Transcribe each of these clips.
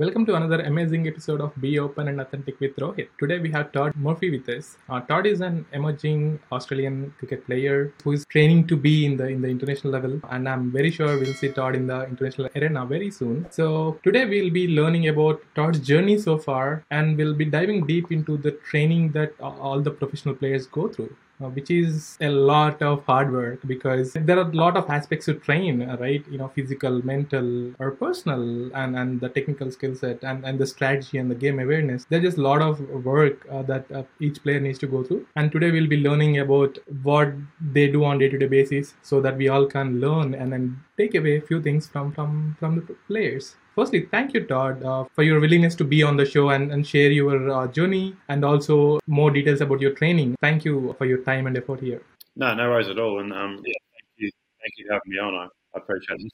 Welcome to another amazing episode of Be Open and Authentic with Rohith. Today we have Todd Murphy with us. Uh, Todd is an emerging Australian cricket player who is training to be in the in the international level, and I'm very sure we'll see Todd in the international arena very soon. So today we'll be learning about Todd's journey so far, and we'll be diving deep into the training that all the professional players go through which is a lot of hard work because there are a lot of aspects to train uh, right? You know physical mental or personal and and the technical skill set and and the strategy and the game awareness. There's just a lot of work uh, that uh, each player needs to go through. And today we'll be learning about what they do on day-to-day basis so that we all can learn and then take away a few things from from from the players Firstly, thank you, Todd, uh, for your willingness to be on the show and, and share your uh, journey and also more details about your training. Thank you for your time and effort here. No, no worries at all. And um, yeah, thank you, thank you for having me on. I, I appreciate this.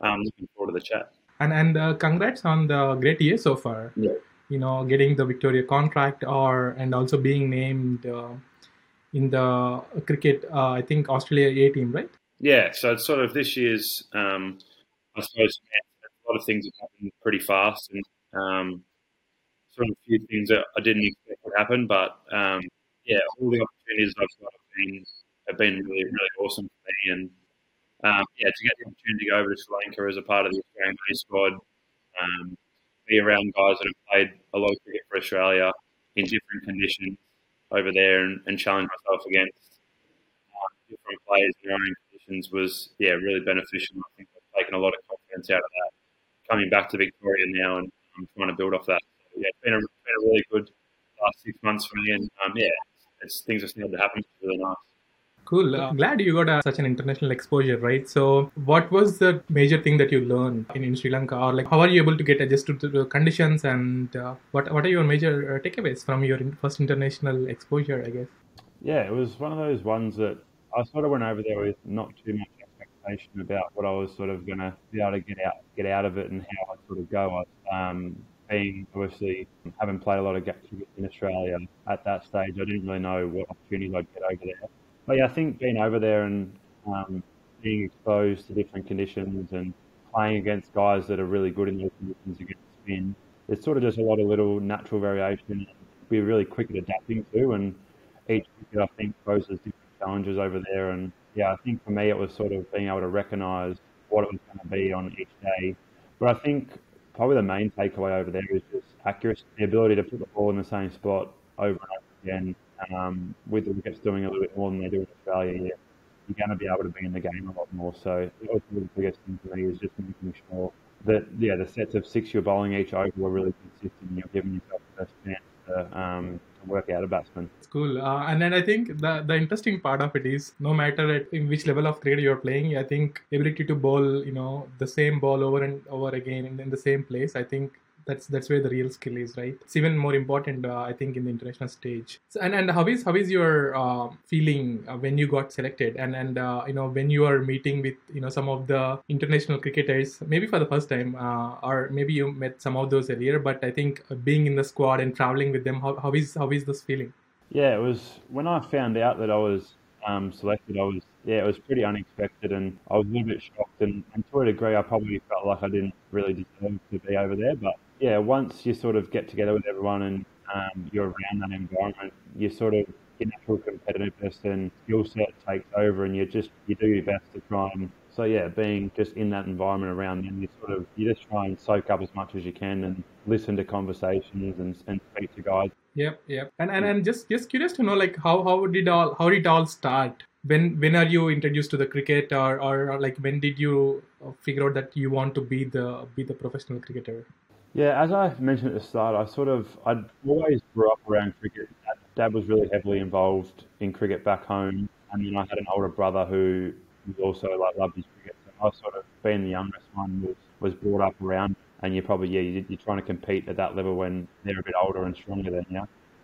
I'm um, looking forward to the chat. And and uh, congrats on the great year so far. Yeah. You know, getting the Victoria contract, or and also being named uh, in the cricket, uh, I think Australia A team, right? Yeah. So it's sort of this year's, um, I suppose, a lot of things have happened pretty fast, and um, sort of a few things that I didn't expect would happen. But um, yeah, all the opportunities I've got have been have been really really awesome for me, and um, yeah, to get the opportunity to go over to Sri Lanka as a part of the Australian A squad, um, be around guys that have played a lot of cricket for Australia in different conditions over there, and, and challenge myself against uh, different players in their own conditions was yeah really beneficial. I think I've taken a lot of confidence out of that coming back to Victoria now and I'm trying to build off that. So, yeah, it's been a, been a really good last six months for me, and um, yeah, it's, things just need to happen. It's really nice. Cool. Uh, glad you got a, such an international exposure, right? So, what was the major thing that you learned in, in Sri Lanka, or like how are you able to get adjusted to the conditions, and uh, what what are your major uh, takeaways from your first international exposure? I guess. Yeah, it was one of those ones that I sort of went over there with not too much about what I was sort of going to be able to get out get out of it and how I'd sort of go. I, um, being obviously having played a lot of cricket in Australia at that stage, I didn't really know what opportunities I'd get over there. But yeah, I think being over there and um, being exposed to different conditions and playing against guys that are really good in those conditions against spin, it's sort of just a lot of little natural variation. Be really quick at adapting to, and each cricket I think poses different challenges over there. And yeah, I think for me it was sort of being able to recognise what it was going to be on each day. But I think probably the main takeaway over there is just accuracy, the ability to put the ball in the same spot over and over again. Um, with the wickets doing a little bit more than they do in Australia, you're going to be able to be in the game a lot more. So that was the biggest thing for me is just making sure that yeah, the sets of six you're bowling each over were really consistent. You're giving yourself the best chance to um, work out a batsman. It's cool. Uh, and then I think the the interesting part of it is no matter at in which level of cricket you're playing, I think ability to bowl, you know, the same ball over and over again in, in the same place. I think that's that's where the real skill is right it's even more important uh, i think in the international stage so, and and how is how is your uh, feeling uh, when you got selected and and uh, you know when you are meeting with you know some of the international cricketers maybe for the first time uh, or maybe you met some of those earlier but i think being in the squad and traveling with them how, how is how is this feeling yeah it was when i found out that i was um, selected, I was yeah, it was pretty unexpected, and I was a little bit shocked. And, and to a degree, I probably felt like I didn't really deserve to be over there. But yeah, once you sort of get together with everyone and um, you're around that environment, you sort of your natural competitiveness and skill set takes over, and you just you do your best to try and. So yeah, being just in that environment around them, you sort of you just try and soak up as much as you can and listen to conversations and, and speak to guys. Yep, yep. And and, and just just curious to know like how how did all how did it all start? When when are you introduced to the cricket or, or, or like when did you figure out that you want to be the be the professional cricketer? Yeah, as I mentioned at the start, I sort of I always grew up around cricket. Dad was really heavily involved in cricket back home, and then I had an older brother who also like loved his cricket. So I sort of being the youngest one was was brought up around, and you're probably yeah you're trying to compete at that level when they're a bit older and stronger than you.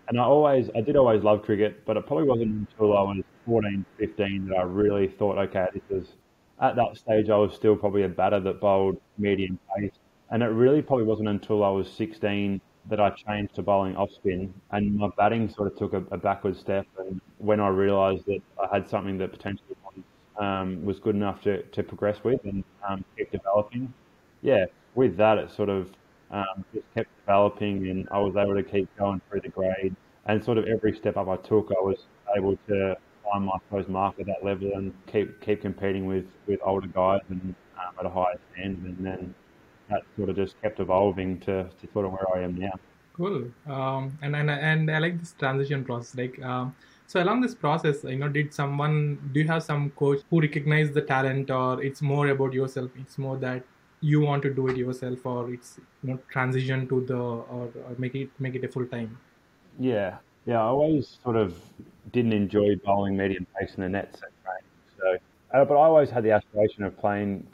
And I always I did always love cricket, but it probably wasn't until I was 14, 15 that I really thought, okay, this is at that stage I was still probably a batter that bowled medium pace and it really probably wasn't until I was 16 that I changed to bowling off spin, and my batting sort of took a, a backward step. And when I realised that I had something that potentially was, um, was good enough to, to progress with and um, keep developing, yeah, with that, it sort of um, just kept developing, and I was able to keep going through the grades. And sort of every step up I took, I was able to find my suppose mark at that level and keep keep competing with, with older guys and um, at a higher standard. And then that sort of just kept evolving to, to sort of where I am now. Cool. Um, and, and and I like this transition process. Like, um, so along this process, you know, did someone do you have some coach who recognize the talent, or it's more about yourself? It's more that you want to do it yourself, or it's you know transition to the or, or make it make it a full time. Yeah, yeah. I always sort of didn't enjoy bowling medium pace in the nets at training. So, uh, but I always had the aspiration of playing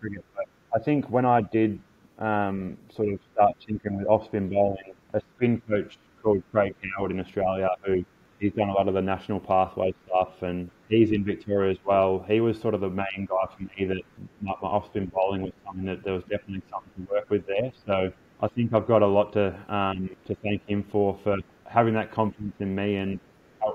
cricket. I think when I did um, sort of start tinkering with off spin bowling, a spin coach called Craig Howard in Australia, who he's done a lot of the national pathway stuff, and he's in Victoria as well. He was sort of the main guy for me that my, my off spin bowling was something that there was definitely something to work with there. So I think I've got a lot to um, to thank him for for having that confidence in me and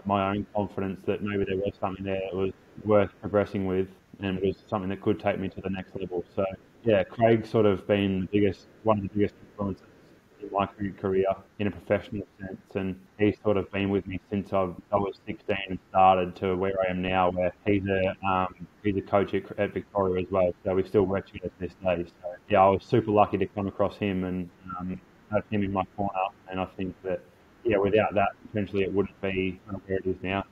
my own confidence that maybe there was something there that was worth progressing with and was something that could take me to the next level. So yeah, Craig's sort of been the biggest, one of the biggest influences in my career in a professional sense, and he's sort of been with me since I, I was 16 and started to where I am now, where he's a um, he's a coach at, at, Victoria as well. So we still work together to this day. So yeah, I was super lucky to come across him and um, have him in my corner, and I think that yeah, without that, potentially it wouldn't be where it is now.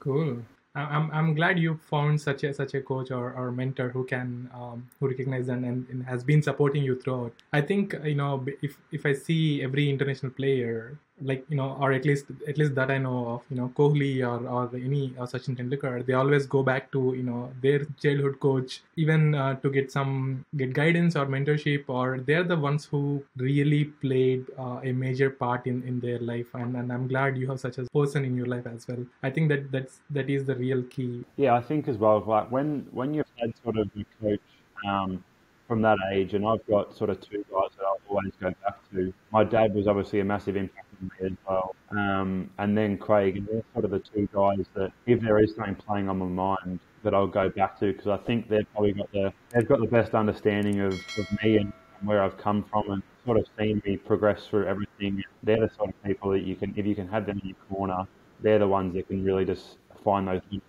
Cool. I'm, I'm glad you found such a such a coach or, or mentor who can um, who recognizes and, and, and, has been supporting you throughout. I think you know if if I see every international player like you know or at least at least that i know of you know kohli or, or any or sachin tendulkar they always go back to you know their childhood coach even uh, to get some get guidance or mentorship or they're the ones who really played uh, a major part in in their life. And, and i'm glad you have such a person in your life as well. I think that that's that is the real key. Yeah i think as well like when when you've had sort of a coach um, from that age, and I've got sort of two guys that I'll always go back to. My dad was obviously a massive impact me as well. Um, and then Craig, and they're sort of the two guys that, if there is something playing on my mind, that I'll go back to because I think they've probably got the they've got the best understanding of, of me and where I've come from and sort of seen me progress through everything. They're the sort of people that you can, if you can have them in your corner, they're the ones that can really just find those things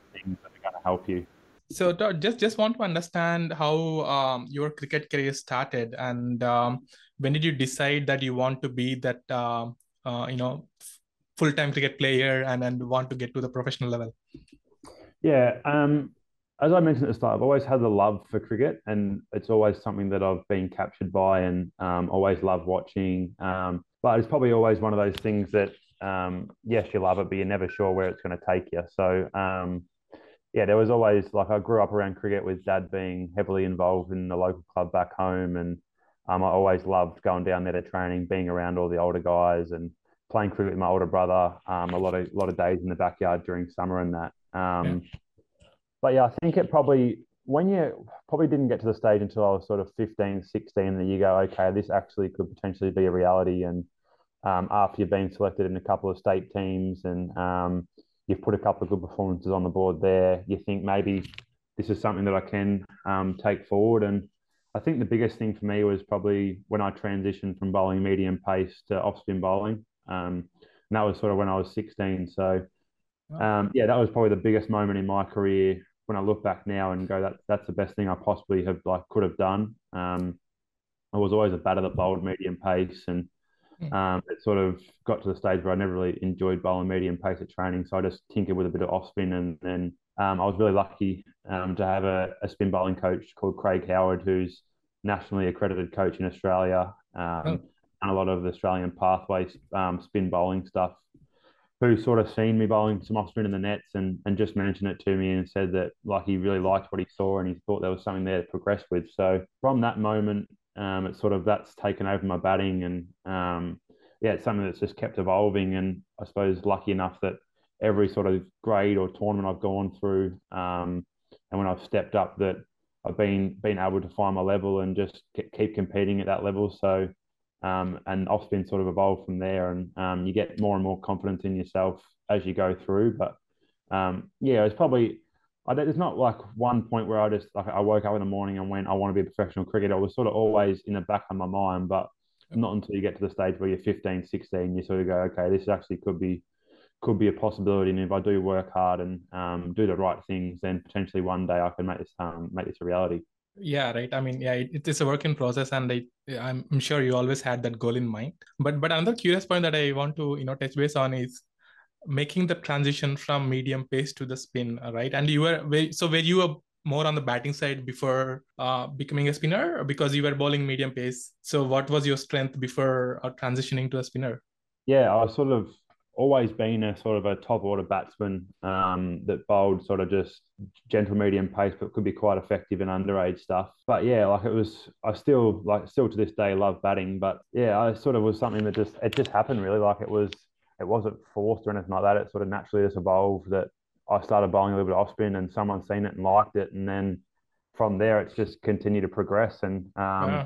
that are going to help you. So just just want to understand how um, your cricket career started and um, when did you decide that you want to be that uh, uh, you know full time cricket player and and want to get to the professional level? Yeah, um, as I mentioned at the start, I've always had a love for cricket, and it's always something that I've been captured by, and um, always love watching. Um, but it's probably always one of those things that um, yes, you love it, but you're never sure where it's going to take you. So um, yeah, there was always like I grew up around cricket with dad being heavily involved in the local club back home, and um, I always loved going down there to training, being around all the older guys, and playing cricket with my older brother. Um, a lot of a lot of days in the backyard during summer and that. Um, yeah. But yeah, I think it probably when you probably didn't get to the stage until I was sort of 15, 16, and you go, okay, this actually could potentially be a reality. And um, after you've been selected in a couple of state teams and um, you've put a couple of good performances on the board there, you think maybe this is something that I can um, take forward. And I think the biggest thing for me was probably when I transitioned from bowling medium pace to off spin bowling. Um, and that was sort of when I was 16. So, um, yeah, that was probably the biggest moment in my career when I look back now and go, that that's the best thing I possibly have like could have done. Um, I was always a batter that bowled medium pace, and hmm. um, it sort of got to the stage where I never really enjoyed bowling medium pace at training. So I just tinkered with a bit of off spin, and then um, I was really lucky um, to have a, a, spin bowling coach called Craig Howard, who's nationally accredited coach in Australia. Um, oh and a lot of the Australian pathway um, spin bowling stuff, who sort of seen me bowling some off spin in the nets and, and just mentioned it to me and said that like he really liked what he saw and he thought there was something there to progress with. So from that moment, um, it's sort of that's taken over my batting and um, yeah, it's something that's just kept evolving and I suppose lucky enough that every sort of grade or tournament I've gone through um, and when I've stepped up that I've been been able to find my level and just keep competing at that level. So um, and off spin sort of evolved from there, and um, you get more and more confidence in yourself as you go through. But um, yeah, it's probably I, there's not like one point where I just like I woke up in the morning and went I want to be a professional cricketer. It was sort of always in the back of my mind, but not until you get to the stage where you're 15, 16, you sort of go, okay, this actually could be could be a possibility. And if I do work hard and um, do the right things, then potentially one day I can make this um, make this a reality. Yeah, right. I mean, yeah, it, it is a work in process, and I, I'm, sure you always had that goal in mind. But but another curious point that I want to you know touch base on is making the transition from medium pace to the spin, right? And you were so were you a more on the batting side before uh, becoming a spinner because you were bowling medium pace. So, what was your strength before uh, transitioning to a spinner? Yeah, I was sort of always been a sort of a top order batsman um, that bowled sort of just gentle medium pace, but could be quite effective in underage stuff. But yeah, like it was, I still like still to this day love batting. But yeah, I sort of was something that just it just happened really. Like it was, it wasn't forced or anything like that. It sort of naturally just evolved that I started bowling a little bit off spin, and someone seen it and liked it, and then from there it's just continued to progress. And um, yeah.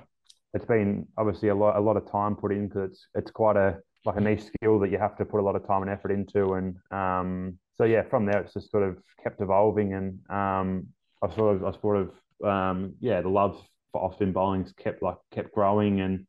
it's been obviously a lot a lot of time put in because it's it's quite a like a niche skill that you have to put a lot of time and effort into. And um, so yeah, from there it's just sort of kept evolving, and um, I sort of I sort of um, yeah the love for off spin bowling's kept like kept growing and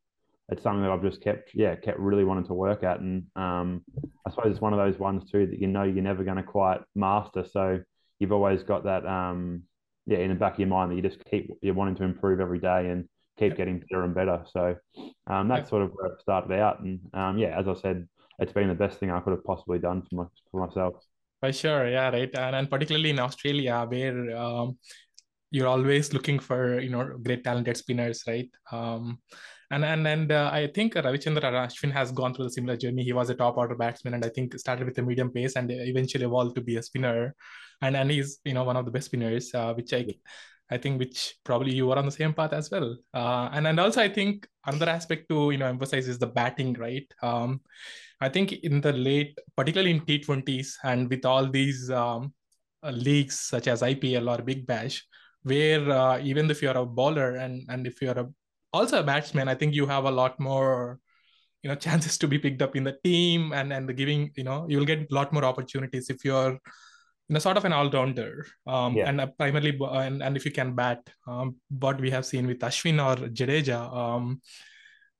it's something that I've just kept, yeah, kept really wanting to work at. And um, I suppose it's one of those ones too that you know you're never going to quite master. So you've always got that, um, yeah, in the back of your mind that you just keep you're wanting to improve every day and keep getting better and better. So um, that's sort of where it started out. And um, yeah, as I said, it's been the best thing I could have possibly done for my for myself. For sure, yeah, right, and, and particularly in Australia where um, you're always looking for you know great talented spinners, right? Um, and and and uh, I think Ravichandran Ashwin has gone through a similar journey. He was a top order batsman, and I think started with a medium pace and eventually evolved to be a spinner. And and he's you know one of the best spinners, uh, which I I think which probably you were on the same path as well. Uh, and and also I think another aspect to you know emphasize is the batting, right? Um, I think in the late, particularly in T20s, and with all these um, uh, leagues such as IPL or Big Bash, where uh, even if you're a bowler and and if you're a also a batsman, I think you have a lot more you know chances to be picked up in the team and and giving you know you'll get a lot more opportunities if you're know sort of an all-rounder um, yeah. and primarily and, and if you can bat um, what we have seen with Ashwin or Jadeja um,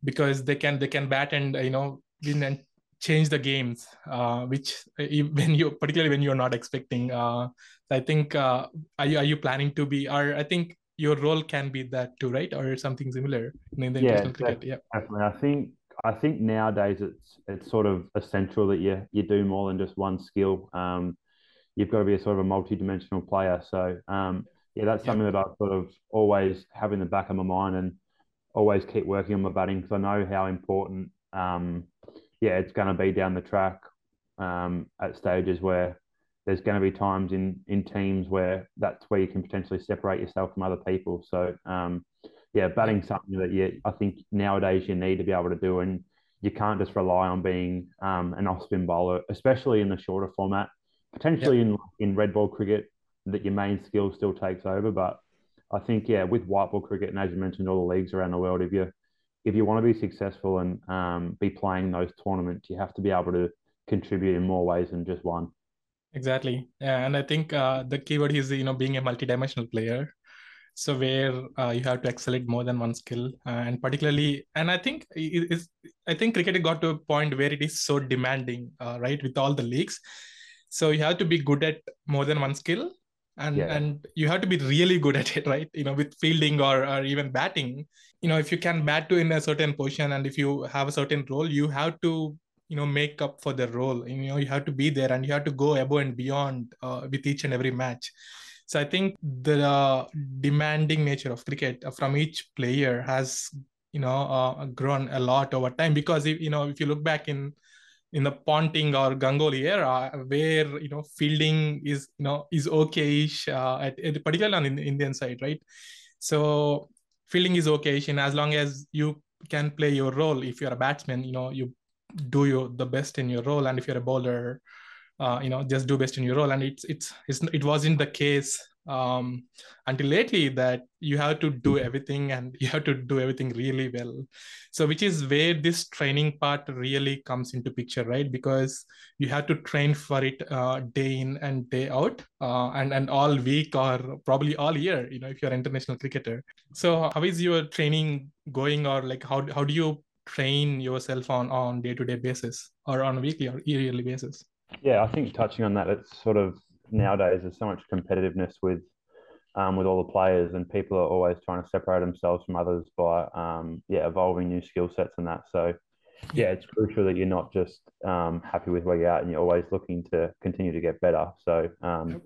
because they can they can bat and you know win and change the games uh, which uh, when you particularly when you're not expecting uh, I think uh, are you are you planning to be or I think your role can be that too, right? Or something similar in the yeah, international cricket. Yeah, definitely. I think I think nowadays it's it's sort of essential that you you do more than just one skill. Um, you've got to be a sort of a multi-dimensional player. So um, yeah, that's something that I sort of always have in the back of my mind and always keep working on my batting because I know how important um, yeah it's going to be down the track um, at stages where there's going to be times in in teams where that's where you can potentially separate yourself from other people. So um, yeah, batting something that you I think nowadays you need to be able to do, and you can't just rely on being um, an off spin bowler, especially in the shorter format. Potentially yep. in in red ball cricket, that your main skill still takes over, but I think yeah, with white ball cricket, and as you mentioned, all the leagues around the world, if you if you want to be successful and um, be playing those tournaments, you have to be able to contribute in more ways than just one. Exactly, yeah, and I think uh, the keyword is you know being a multidimensional player. So where uh, you have to excel at more than one skill, uh, and particularly, and I think is I think cricket got to a point where it is so demanding, uh, right, with all the leagues. So you have to be good at more than one skill, and yeah. and you have to be really good at it, right? You know, with fielding or or even batting. You know, if you can bat to in a certain position, and if you have a certain role, you have to you know make up for the role you know you have to be there and you have to go above and beyond uh, with each and every match so i think the uh, demanding nature of cricket from each player has you know uh, grown a lot over time because if, you know if you look back in in the Ponting or Ganguly era, where you know fielding is you know is okayish, uh, at, at, particularly on the Indian side, right? So fielding is okayish, and as long as you can play your role, if you're a batsman, you know you do your the best in your role and if you're a bowler uh, you know just do best in your role and it's it's, it's it wasn't the case um, until lately that you have to do everything and you have to do everything really well. So which is where this training part really comes into picture right? Because you have to train for it uh, day in and day out uh, and and all week or probably all year you know if you're an international cricketer. So how is your training going or like how, how do you train yourself on on day to day basis or on a weekly or yearly basis? Yeah, I think touching on that, it's sort of nowadays there's so much competitiveness with um, with all the players, and people are always trying to separate themselves from others by um, yeah evolving new skill sets and that. So yeah, it's crucial that you're not just um, happy with where you're at, and you're always looking to continue to get better. So um,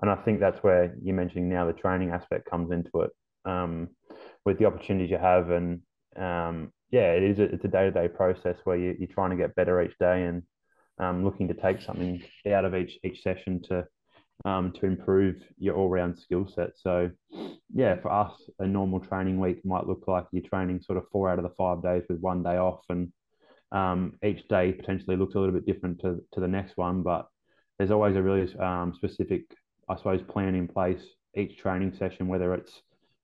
and I think that's where you're mentioning now the training aspect comes into it um, with the opportunities you have, and um, yeah, it is a, it's a day to day process where you, you're trying to get better each day and um, looking to take something out of each each session to um, to improve your all round skill set. So, yeah, for us, a normal training week might look like you're training sort of four out of the five days with one day off, and um, each day potentially looks a little bit different to, to the next one. But there's always a really um, specific, I suppose, plan in place each training session, whether it's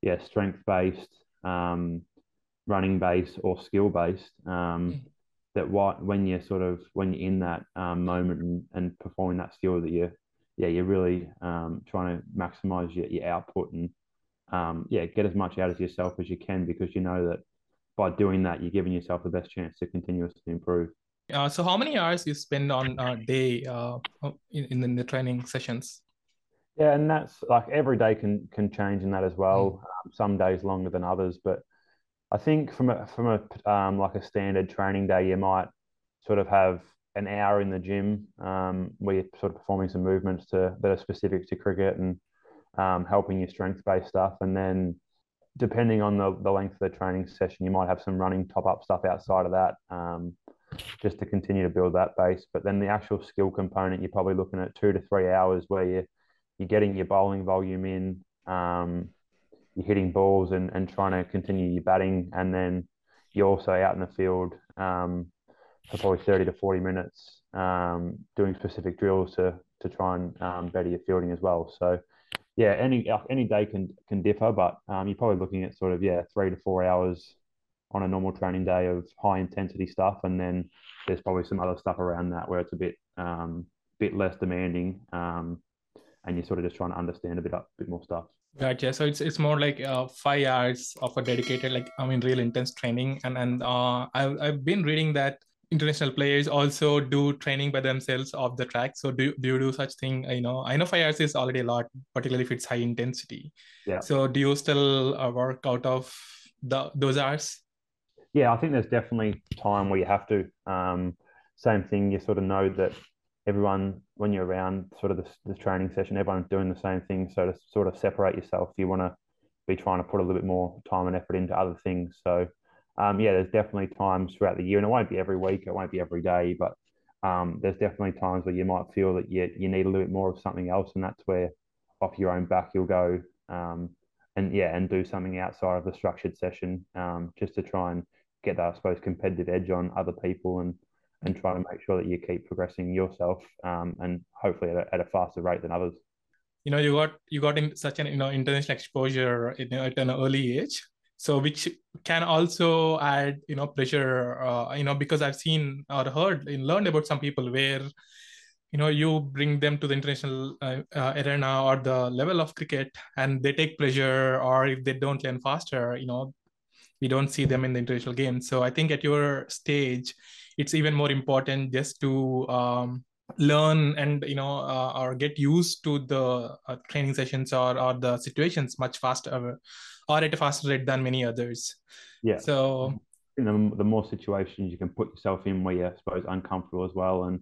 yeah strength based, um, running based, or skill based. Um, mm. that what when you're sort of when you're in that um, moment and, and performing that skill that you yeah, you're really um, trying to maximize your, your output and um, yeah, get as much out of yourself as you can because you know that by doing that, you're giving yourself the best chance to continuously improve. Uh, so, how many hours you spend on a day uh, in, in the training sessions? Yeah, and that's like every day can can change in that as well. Mm. Um, some days longer than others, but I think from a from a um, like a standard training day, you might sort of have an hour in the gym um, where you're sort of performing some movements to that are specific to cricket and um, helping your strength based stuff. And then depending on the, the length of the training session, you might have some running top up stuff outside of that um, just to continue to build that base. But then the actual skill component, you're probably looking at two to three hours where you're, you're getting your bowling volume in, um, you're hitting balls and, and trying to continue your batting. And then you're also out in the field um, for probably 30 to 40 minutes um, doing specific drills to to try and um, better your fielding as well. So yeah, any any day can can differ, but um, you're probably looking at sort of yeah three to four hours on a normal training day of high intensity stuff, and then there's probably some other stuff around that where it's a bit um, bit less demanding, um, and you're sort of just trying to understand a bit a bit more stuff. Gotcha. So it's it's more like uh, five hours of a dedicated, like I mean, real intense training, and and uh, I've I've been reading that international players also do training by themselves off the track. So do, do you do such thing? You know i know five hours is already a lot particularly if it's high intensity. Yeah. So do you still uh, work out of the those hours? Yeah i think there's definitely time where you have to um, same thing. You sort of know that everyone when you're around sort of this, this training session everyone's doing the same thing. So to sort of separate yourself you want to be trying to put a little bit more time and effort into other things. So um, yeah, there's definitely times throughout the year, and it won't be every week, it won't be every day, but um, there's definitely times where you might feel that you, you need a little bit more of something else, and that's where off your own back you'll go um, and yeah, and do something outside of the structured session um, just to try and get that, I suppose, competitive edge on other people and and try to make sure that you keep progressing yourself um, and hopefully at a, at a faster rate than others. You know you got you got in such an you know international exposure at an early age so which can also add you know pressure uh, you know because i've seen or heard and learned about some people where you know you bring them to the international uh, uh, arena or the level of cricket and they take pleasure or if they don't learn faster you know we don't see them in the international game. So i think at your stage it's even more important just to um, learn and you know uh, or get used to the uh, training sessions or or the situations much faster or at a faster rate than many others. Yeah. So the, the more situations you can put yourself in where you're, I suppose, uncomfortable as well, and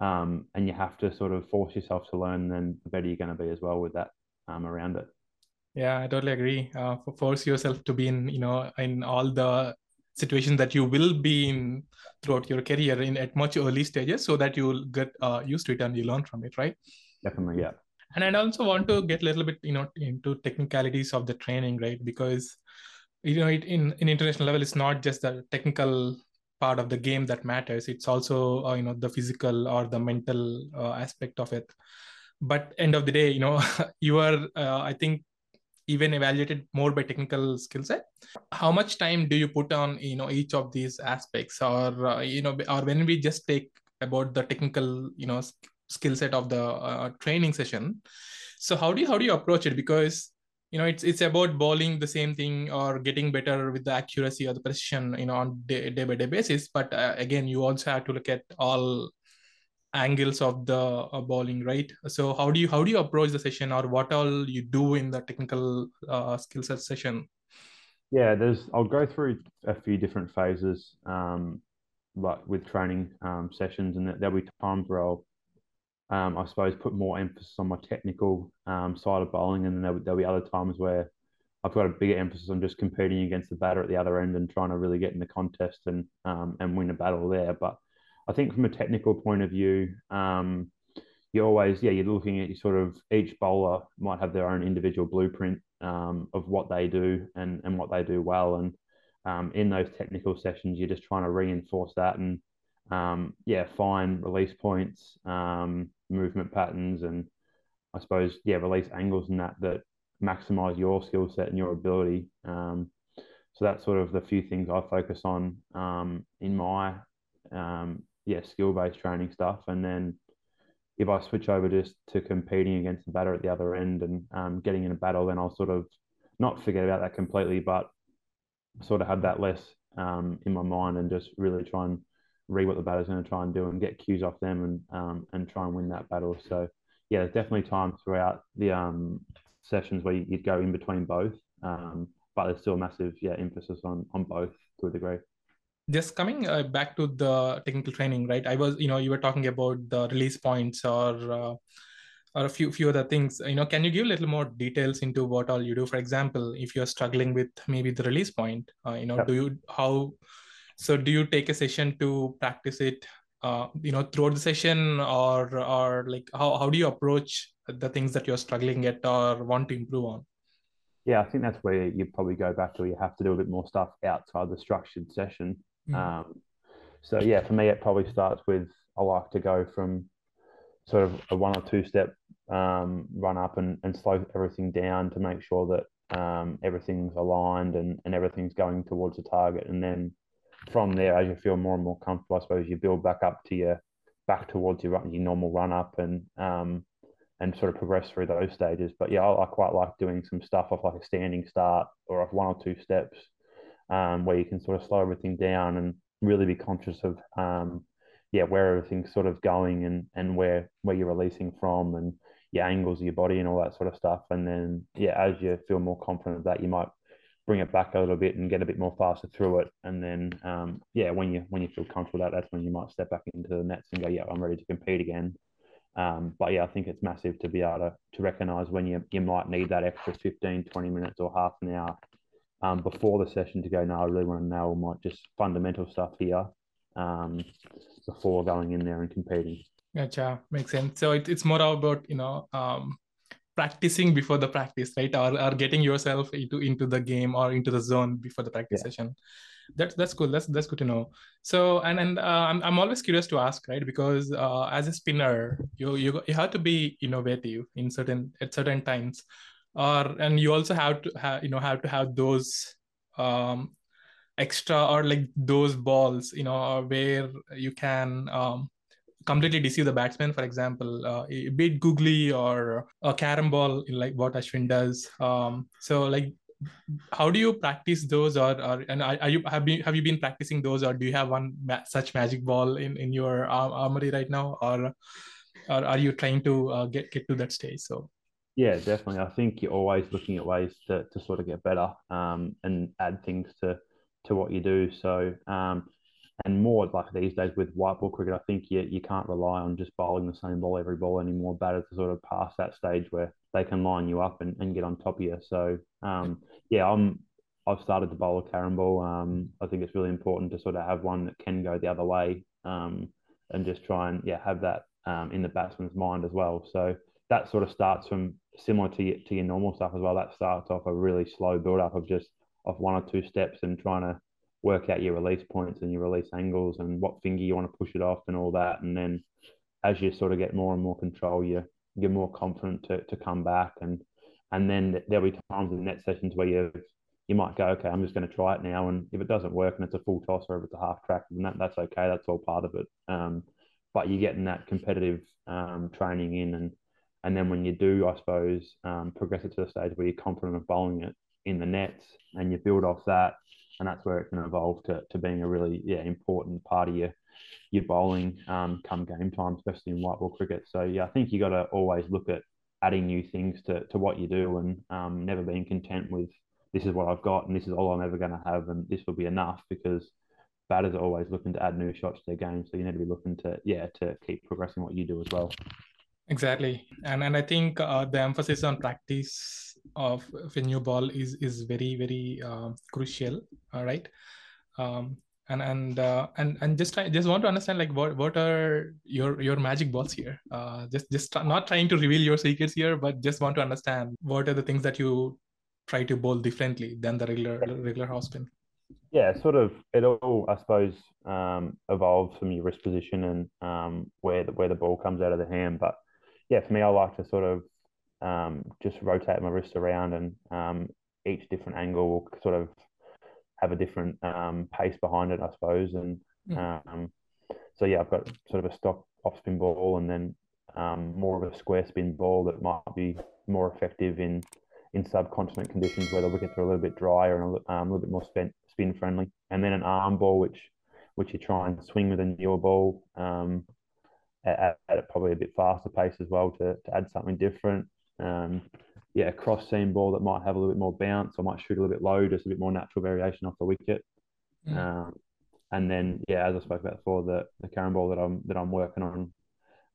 um, and you have to sort of force yourself to learn, then the better you're going to be as well with that um, around it. Yeah, I totally agree. Uh, force yourself to be in, you know, in all the situations that you will be in throughout your career in at much early stages, so that you will get uh, used to it and you learn from it, right? Definitely, yeah and i also want to get a little bit you know into technicalities of the training right? Because you know it, in in international level it's not just the technical part of the game that matters. It's also uh, you know the physical or the mental uh, aspect of it. But end of the day you know you are uh, i think even evaluated more by technical skill set. How much time do you put on you know each of these aspects? Or uh, you know or when we just take about the technical you know skill set of the uh, training session. So how do you how do you approach it? Because you know it's it's about bowling the same thing or getting better with the accuracy or the precision you know on day, day by day basis. But uh, again you also have to look at all angles of the uh, bowling right? So how do you how do you approach the session or what all you do in the technical uh, skill set session? Yeah there's i'll go through a few different phases um like with training um, sessions and there'll be times where i'll um, I suppose, put more emphasis on my technical um, side of bowling, and then there'll, there'll, be other times where I've got a bigger emphasis on just competing against the batter at the other end and trying to really get in the contest and um, and win a battle there. But I think from a technical point of view, um, you always yeah you're looking at sort of each bowler might have their own individual blueprint um, of what they do and and what they do well, and um, in those technical sessions, you're just trying to reinforce that and um, yeah, find release points, um, movement patterns, and I suppose yeah, release angles and that that maximize your skill set and your ability. Um, so that's sort of the few things I focus on um, in my um, yeah skill based training stuff, and then if I switch over just to competing against the batter at the other end and um, getting in a battle, then I'll sort of not forget about that completely, but sort of have that less in my mind and just really try and read what the batter's going to try and do and get cues off them and um, and try and win that battle. So yeah, there's definitely times throughout the um, sessions where you'd go in between both, um, but there's still a massive yeah emphasis on on both to a degree. Just coming uh, back to the technical training, right? I was you know you were talking about the release points or. Uh, or a few few other things you know can you give a little more details into what all you do for example if you're struggling with maybe the release point uh, you know yep. do you how so do you take a session to practice it uh, you know throughout the session or or like how, how do you approach the things that you're struggling at or want to improve on? Yeah i think that's where you probably go back to you have to do a bit more stuff outside the structured session. Mm. um, so yeah for me it probably starts with i like to go from sort of a one or two step um, run up and, and slow everything down to make sure that um, everything's aligned and, and everything's going towards the target. And then from there, as you feel more and more comfortable, I suppose you build back up to your back towards your your normal run up and um and sort of progress through those stages. But yeah, I, I quite like doing some stuff off like a standing start or off one or two steps, um, where you can sort of slow everything down and really be conscious of um, yeah where everything's sort of going and and where where you're releasing from and your angles of your body and all that sort of stuff. And then yeah, as you feel more confident of that, you might bring it back a little bit and get a bit more faster through it. And then, um, yeah, when you when you feel comfortable that, that's when you might step back into the nets and go, yeah, I'm ready to compete again. Um, but yeah, I think it's massive to be able to, to recognize when you, you might need that extra 15, 20 minutes or half an hour um, before the session to go, no, I really want to nail my just fundamental stuff here um, before going in there and competing. Gotcha. Makes sense. So it, it's more about, you know, um, practicing before the practice right? Or, or getting yourself into into the game or into the zone before the practice yeah. session. That's that's cool. That's that's good to know. So and and uh, I'm, I'm always curious to ask right? Because uh, as a spinner you, you you have to be innovative in certain at certain times. Or and you also have to have you know have to have those um extra or like those balls you know where you can um completely deceive the batsman. For example, uh, a bit googly or a carom ball, like what Ashwin does. Um, so like, how do you practice those, or, or and are, you have been have you been practicing those, or do you have one ma- such magic ball in in your armory right now, or or are you trying to uh, get get to that stage? So. Yeah, definitely. I think you're always looking at ways to, to sort of get better um, and add things to to what you do. So um, and more like these days with white ball cricket, I think you, you can't rely on just bowling the same ball every ball anymore. Batters to sort of pass that stage where they can line you up and, and get on top of you. So um, yeah, I'm I've started to bowl a carom ball. Um, I think it's really important to sort of have one that can go the other way um, and just try and yeah have that um, in the batsman's mind as well. So that sort of starts from similar to your, to your normal stuff as well. That starts off a really slow build up of just of one or two steps and trying to work out your release points and your release angles and what finger you want to push it off and all that. And then as you sort of get more and more control, you you're more confident to, to come back and and then there'll be times in net sessions where you you might go, okay, I'm just going to try it now, and if it doesn't work and it's a full toss or if it's a half track, then that, that's okay. That's all part of it. Um, but you're getting that competitive um, training in, and and then when you do, I suppose, um, progress it to the stage where you're confident of bowling it in the nets, and you build off that, and that's where it can evolve to, to being a really yeah important part of your your bowling um, come game time, especially in white ball cricket. So yeah, I think you got to always look at adding new things to, to what you do and um, never being content with this is what I've got and this is all I'm ever going to have and this will be enough because batters are always looking to add new shots to their game. So you need to be looking to yeah to keep progressing what you do as well. Exactly, and and I think uh, the emphasis on practice of, ball is is very very uh, crucial. All right, um, and and uh, and and just try, just want to understand like what what are your your magic balls here? Uh, just just not trying to reveal your secrets here, but just want to understand what are the things that you try to bowl differently than the regular regular off spin. Yeah, sort of. It all, I suppose, um, evolves from your wrist position and um, where the, where the ball comes out of the hand. But yeah, for me, I like to sort of um, just rotate my wrist around and um, each different angle will sort of have a different um, pace behind it, I suppose. And um, so yeah, I've got sort of a stock off spin ball and then um, more of a square spin ball that might be more effective in in subcontinent conditions where the wickets are a little bit drier and a, um, a little bit more spin, spin friendly. And then an arm ball, which which you try and swing with a newer ball um, at, at, probably a bit faster pace as well to, to add something different. Um, yeah, a cross seam ball that might have a little bit more bounce or might shoot a little bit low, just a bit more natural variation off the wicket. Mm. Um, and then, yeah, as I spoke about before, the the Carrom ball that I'm that I'm working on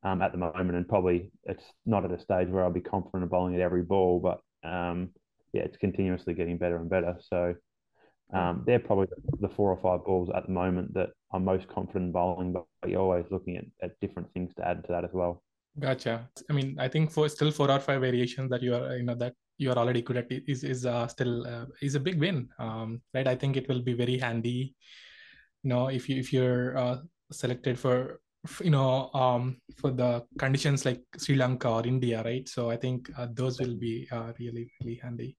um, at the moment, and probably it's not at a stage where I'll be confident of bowling at every ball, but um, yeah, it's continuously getting better and better. So um, they're probably the four or five balls at the moment that I'm most confident in bowling, but you're always looking at, at different things to add to that as well. Gotcha. I mean, I think for still four or five variations that you are, you know, that you are already good at is is uh, still uh, is a big win, um, right? I think it will be very handy, you know, if you if you're uh, selected for you know um, for the conditions like Sri Lanka or India, right? So I think uh, those will be uh, really really handy.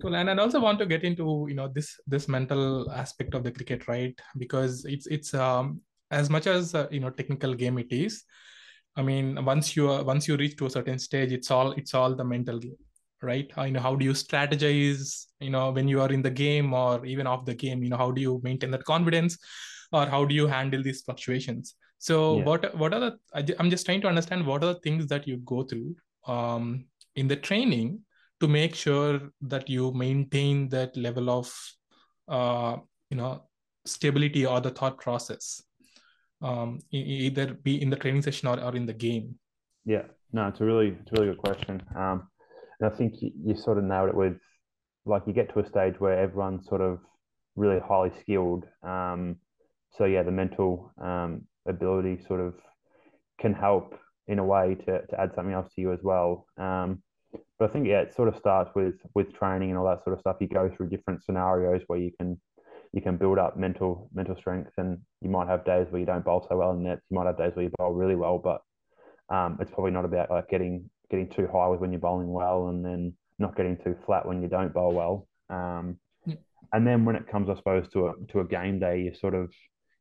Cool, and I also want to get into you know this this mental aspect of the cricket, right? Because it's it's um, as much as uh, you know technical game it is I mean, once you are, once you reach to a certain stage, it's all it's all the mental game, right? Uh, you know, how do you strategize? You know, when you are in the game or even off the game, you know, how do you maintain that confidence, or how do you handle these fluctuations? So, yeah. what what are the? I'm just trying to understand what are the things that you go through um, in the training to make sure that you maintain that level of, uh, you know, stability or the thought process um, either be in the training session or, or in the game? Yeah, no, it's a really it's a really good question. Um, and I think you, you sort of nailed it with like you get to a stage where everyone's sort of really highly skilled. Um, so yeah, the mental um, ability sort of can help in a way to, to add something else to you as well. Um, but I think yeah, it sort of starts with with training and all that sort of stuff. You go through different scenarios where you can you can build up mental mental strength, and you might have days where you don't bowl so well in nets. You might have days where you bowl really well, but um, it's probably not about like getting getting too high with when you're bowling well, and then not getting too flat when you don't bowl well. Um, yeah. And then when it comes, I suppose, to a to a game day, you sort of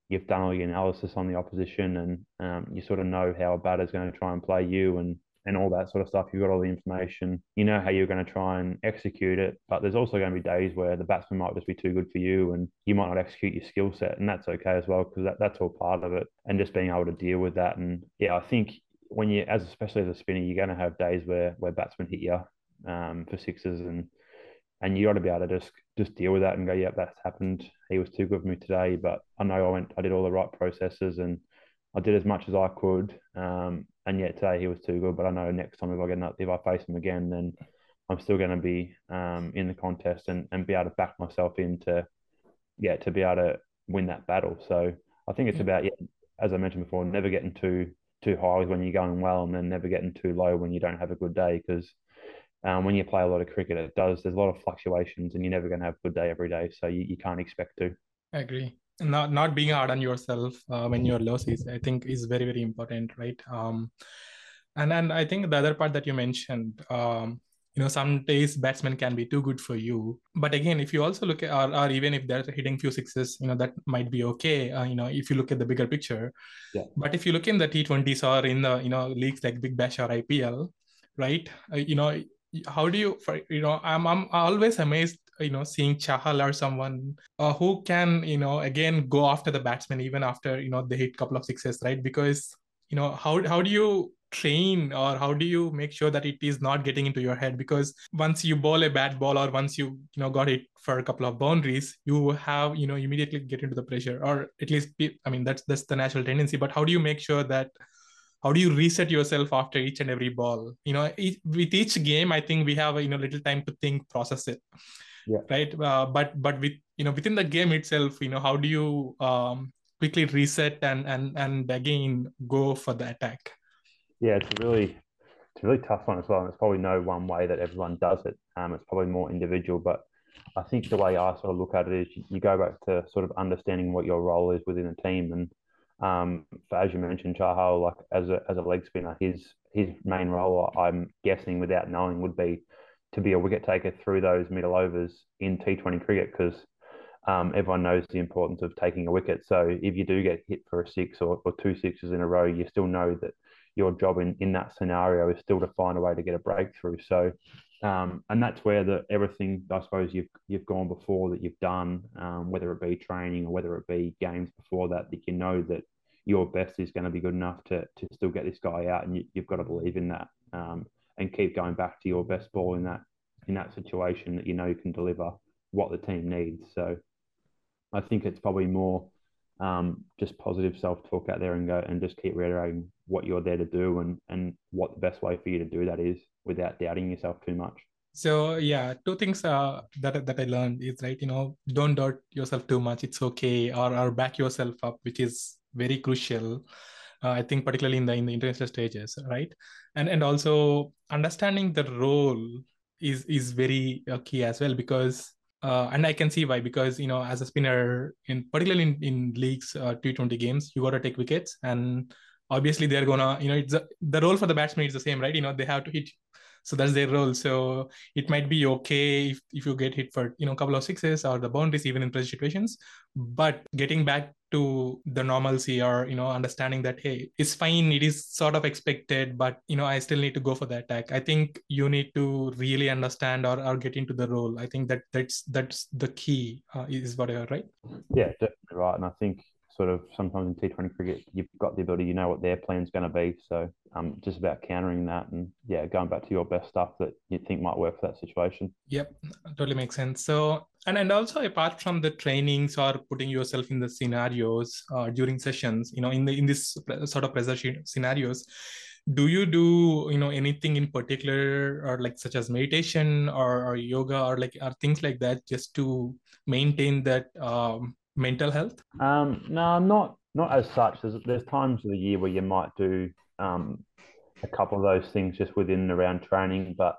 you've done all your analysis on the opposition, and um, you sort of know how a batter's going to try and play you, and and all that sort of stuff. You've got all the information. You know how you're going to try and execute it. But there's also going to be days where the batsman might just be too good for you and you might not execute your skill set. And that's okay as well, because that, that's all part of it. And just being able to deal with that. And yeah, I think when you, as especially as a spinner, you're going to have days where, where batsmen hit you um, for sixes and, and you got to be able to just just deal with that and go, yeah, that's happened. He was too good for me today, but I know I went, I did all the right processes and I did as much as I could. Um, and yet today he was too good. But I know next time if I get up, if I face him again, then I'm still going to be um, in the contest and, and be able to back myself into yeah to be able to win that battle. So I think it's about yeah, as I mentioned before, never getting too too high when you're going well, and then never getting too low when you don't have a good day because. Um, when you play a lot of cricket, it does. There's a lot of fluctuations, and you're never going to have a good day every day. So you, you can't expect to. I agree not not being hard on yourself uh, when you're low seas i think is very very important right um and and i think the other part that you mentioned um you know some days batsmen can be too good for you but again if you also look at or, or even if they're hitting few sixes you know that might be okay uh, you know if you look at the bigger picture yeah. but if you look in the t20s or in the you know leagues like big bash or ipl right? Uh, you know, how do you, for, you know, I'm I'm always amazed, you know, seeing Chahal or someone uh, who can, you know, again go after the batsman even after you know they hit couple of sixes, right? Because you know how how do you train or how do you make sure that it is not getting into your head? Because once you bowl a bad ball or once you you know got it for a couple of boundaries you have you know immediately get into the pressure or at least i mean that's that's the natural tendency. But how do you make sure that how do you reset yourself after each and every ball? You know each, with each game i think we have you know little time to think process it yeah. right uh, but but with you know within the game itself you know how do you um, quickly reset and and and again go for the attack yeah, it's a really it's a really tough one as well. And it's probably no one way that everyone does it. Um, it's probably more individual, but I think the way I sort of look at it is you, go back to sort of understanding what your role is within a team. And um, as you mentioned, Chahal, like as a as a leg spinner, his his main role, I'm guessing without knowing, would be to be a wicket taker through those middle overs in T20 cricket because um, everyone knows the importance of taking a wicket. So if you do get hit for a six or, or two sixes in a row, you still know that your job in, in that scenario is still to find a way to get a breakthrough. So, um, and that's where the everything I suppose you've you've gone before that you've done, um, whether it be training or whether it be games before that, that you know that your best is going to be good enough to to still get this guy out, and you, have got to believe in that um, and keep going back to your best ball in that in that situation that you know you can deliver what the team needs. So, I think it's probably more um, just positive self talk out there and go and just keep reiterating what you're there to do and and what the best way for you to do that is without doubting yourself too much. So yeah, two things uh, that that I learned is right. You know, don't doubt yourself too much. It's okay, or or back yourself up, which is very crucial. Uh, I think particularly in the in the international stages, right? And and also understanding the role is is very uh, key as well because uh, and I can see why because you know as a spinner in particularly in, in leagues uh, T20 games you got to take wickets and obviously they're gonna you know it's a, the role for the batsman is the same right you know they have to hit so that's their role. So it might be okay if, if you get hit for you know a couple of sixes or the boundaries even in pressure situations. But getting back to the normalcy or you know understanding that hey it's fine it is sort of expected but you know i still need to go for the attack. I think you need to really understand or, or get into the role. I think that that's that's the key uh, is what heard right? Yeah definitely right. And i think sort of sometimes in T20 cricket, you've got the ability, you know what their plan's going to be. So um, just about countering that and yeah, going back to your best stuff that you think might work for that situation. Yep, totally makes sense. So and and also apart from the trainings or putting yourself in the scenarios uh, during sessions, you know, in the in this sort of pressure scenarios, do you do you know anything in particular or like such as meditation or, or yoga or like or things like that just to maintain that um, mental health? Um, no, not not as such. There's there's times of the year where you might do um, a couple of those things just within and around training, but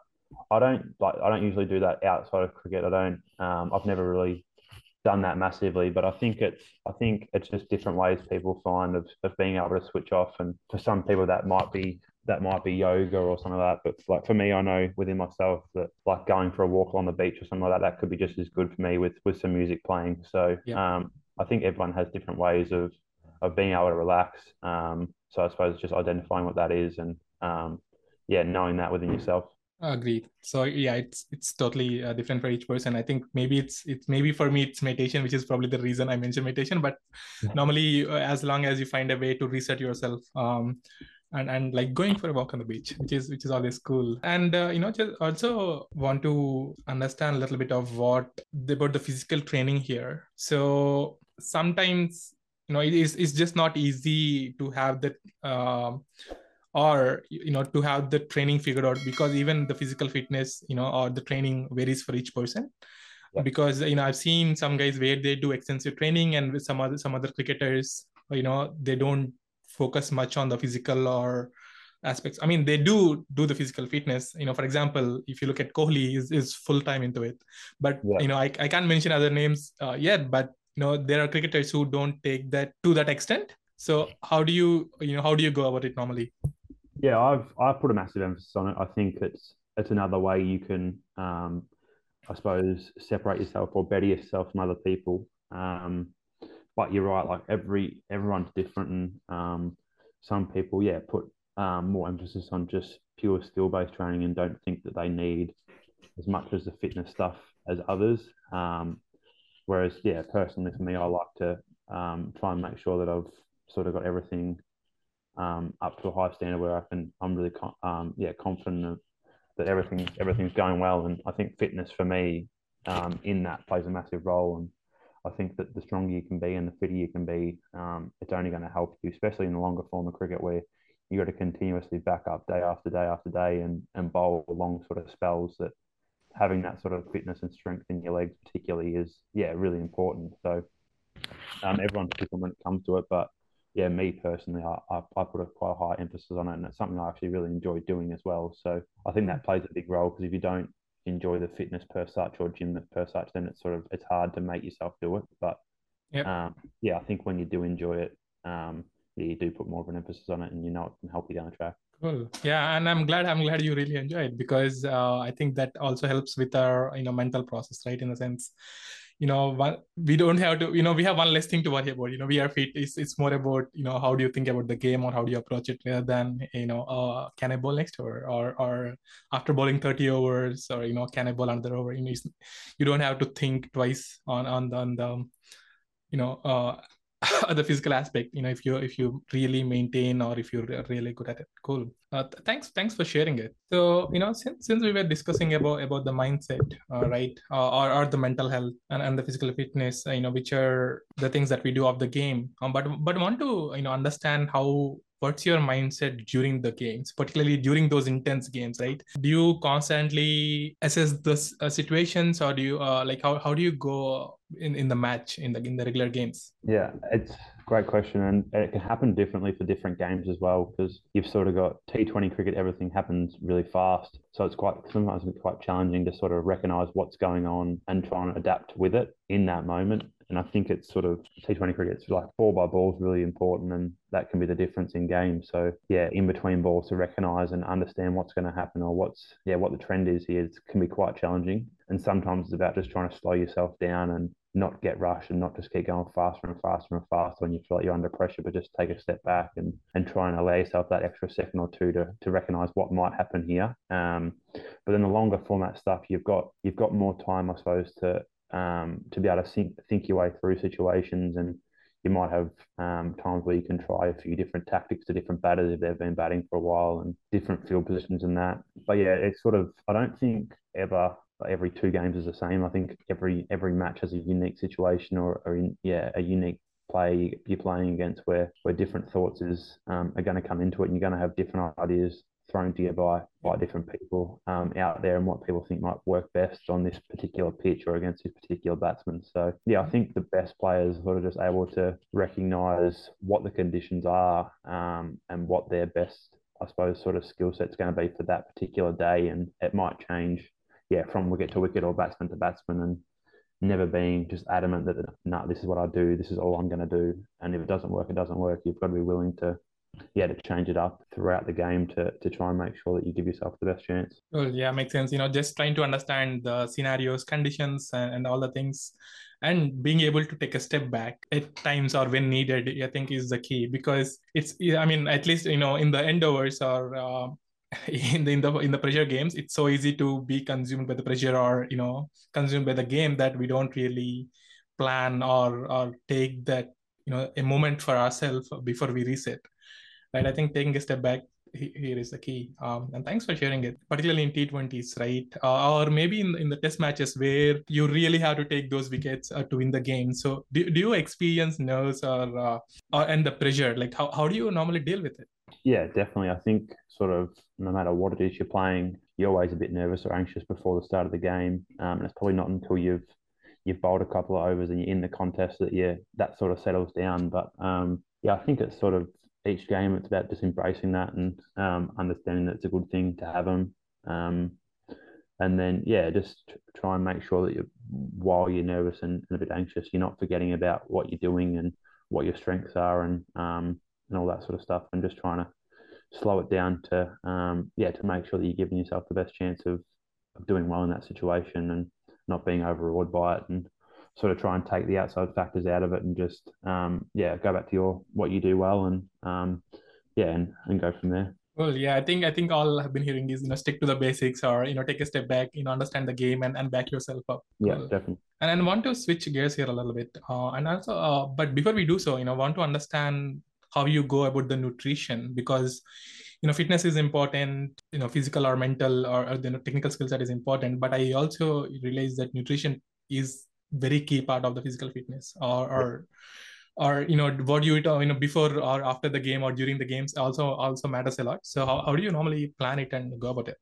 I don't like I don't usually do that outside of cricket. I don't. Um, I've never really done that massively, but I think it's I think it's just different ways people find of, of being able to switch off, and for some people that might be that might be yoga or something like that. But like for me, I know within myself that like going for a walk on the beach or something like that, that could be just as good for me with with some music playing. So yeah. um, I think everyone has different ways of of being able to relax. Um, so I suppose just identifying what that is and um, yeah, knowing that within yourself. Agreed. So yeah, it's it's totally uh, different for each person. I think maybe it's it's maybe for me it's meditation, which is probably the reason I mentioned meditation. But normally, uh, as long as you find a way to reset yourself, um, and and like going for a walk on the beach which is which is always cool. And uh, you know just also want to understand a little bit of what about the physical training here. So sometimes you know it is it's just not easy to have that uh, or you know to have the training figured out because even the physical fitness you know or the training varies for each person. Yeah. because you know i've seen some guys where they do extensive training and with some other some other cricketers you know they don't focus much on the physical or aspects. I mean, they do do the physical fitness. You know, for example, if you look at Kohli, is is full time into it. But yeah. you know, I, I can't mention other names uh, yet. But you know, there are cricketers who don't take that to that extent. So how do you you know how do you go about it normally? Yeah, I've I've put a massive emphasis on it. I think it's it's another way you can, um, I suppose, separate yourself or better yourself from other people. Um, but you're right. Like every everyone's different, and um, some people, yeah, put um, more emphasis on just pure skill based training and don't think that they need as much as the fitness stuff as others. Um, whereas, yeah, personally for me, I like to um, try and make sure that I've sort of got everything um, up to a high standard where I can, I'm really, um, yeah, confident that everything everything's going well. And I think fitness for me um, in that plays a massive role. And I think that the stronger you can be and the fitter you can be, um, it's only going to help you, especially in the longer form of cricket where you've got to continuously back up day after day after day and, and bowl long sort of spells that having that sort of fitness and strength in your legs particularly is yeah really important. So um, everyone's different when it comes to it but yeah me personally I, I, I, put a quite high emphasis on it and it's something I actually really enjoy doing as well. So I think that plays a big role because if you don't enjoy the fitness per such or gym per such then it's sort of it's hard to make yourself do it but yep. um, yeah I think when you do enjoy it um, you do put more of an emphasis on it and you know it can help you down the track cool. Yeah and i'm glad i'm glad you really enjoy it because uh, i think that also helps with our you know mental process right? In the sense you know one, we don't have to you know we have one less thing to worry about. You know we are fit. It's, it's more about you know how do you think about the game or how do you approach it rather than you know uh, can i bowl next over or or after bowling 30 overs or you know can i bowl another over? You know you don't have to think twice on on the, on the you know uh, the physical aspect you know if you if you really maintain or if you're really good at it. Cool. Uh, th- thanks thanks for sharing it. So you know since, since we were discussing about about the mindset uh, right uh, or, or the mental health and, and the physical fitness uh, you know which are the things that we do of the game um, but but want to you know understand how what's your mindset during the games particularly during those intense games right? Do you constantly assess the uh, situations or do you uh, like how, how do you go in, in the match in the in the regular games yeah it's great question and it can happen differently for different games as well because you've sort of got t20 cricket everything happens really fast so it's quite sometimes it's quite challenging to sort of recognize what's going on and try and adapt with it in that moment and I think it's sort of T20 cricket; cricket's like ball by ball is really important, and that can be the difference in games. So yeah, in between balls to recognise and understand what's going to happen or what's yeah what the trend is here can be quite challenging. And sometimes it's about just trying to slow yourself down and not get rushed and not just keep going faster and faster and faster when you feel like you're under pressure, but just take a step back and, and try and allow yourself that extra second or two to, to recognize what might happen here. Um, but in the longer format stuff, you've got you've got more time, I suppose, to um, to be able to think, think your way through situations. And you might have um, times where you can try a few different tactics to different batters if they've been batting for a while and different field positions and that. But yeah, it's sort of, I don't think ever every two games is the same. I think every every match has a unique situation or, or in, yeah, a unique play you're playing against where where different thoughts is um, are going to come into it and you're going to have different ideas thrown to you by by different people um, out there and what people think might work best on this particular pitch or against this particular batsman. So yeah, I think the best players are sort of just able to recognise what the conditions are um, and what their best, I suppose, sort of skill set's going to be for that particular day, and it might change, yeah, from wicket to wicket or batsman to batsman, and never being just adamant that no, this is what I do, this is all I'm going to do, and if it doesn't work, it doesn't work. You've got to be willing to yeah to change it up throughout the game to to try and make sure that you give yourself the best chance. Well yeah makes sense. You know just trying to understand the scenarios conditions and, and all the things and being able to take a step back at times or when needed i think is the key because it's i mean at least you know in the end overs or uh, in the in the in the pressure games it's so easy to be consumed by the pressure or you know consumed by the game that we don't really plan or or take that you know a moment for ourselves before we reset right? I think taking a step back here is the key. Um, and thanks for sharing it, particularly in T20s, right? Uh, or maybe in, in the test matches where you really have to take those wickets uh, to win the game. So do, do you experience nerves or, uh, or and the pressure? Like how, how do you normally deal with it? Yeah, definitely. I think sort of no matter what it is you're playing, you're always a bit nervous or anxious before the start of the game. Um, and it's probably not until you've you've bowled a couple of overs and you're in the contest that yeah that sort of settles down. But um, yeah, I think it's sort of each game it's about just embracing that and um, understanding that it's a good thing to have them. Um, and then yeah, just try and make sure that you while you're nervous and, and, a bit anxious, you're not forgetting about what you're doing and what your strengths are and um, and all that sort of stuff, and just trying to slow it down to um, yeah to make sure that you're giving yourself the best chance of, of doing well in that situation and not being overawed by it and sort of try and take the outside factors out of it and just um, yeah go back to your what you do well and um, yeah and, and go from there Well, yeah, I think I think all I've been hearing is you know stick to the basics or you know take a step back, you know understand the game and, and back yourself up. Yeah, Cool. definitely. And I want to switch gears here a little bit. Uh, and also, uh, but before we do so, you know, want to understand how you go about the nutrition because, you know, fitness is important, you know, physical or mental or, or the technical skill set is important. But I also realize that nutrition is very key part of the physical fitness or, or or you know what you eat uh, you know before or after the game or during the games also also matters a lot so how, how do you normally plan it and go about it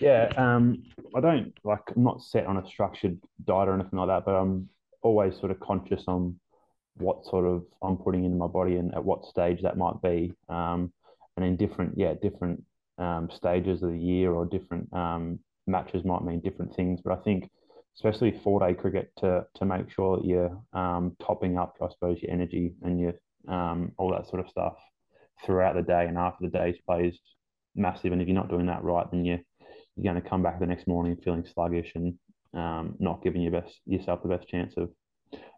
Yeah, um, I don't like. I'm not set on a structured diet or anything like that, but I'm always sort of conscious on what sort of I'm putting into my body and at what stage that might be. Um, and in different, yeah, different um, stages of the year or different um, matches might mean different things. But I think, especially four day cricket, to to make sure that you're um, topping up, I suppose, your energy and your um, all that sort of stuff throughout the day and after the day's play is massive. And if you're not doing that right, then you you're going to come back the next morning feeling sluggish and um, not giving your best yourself the best chance of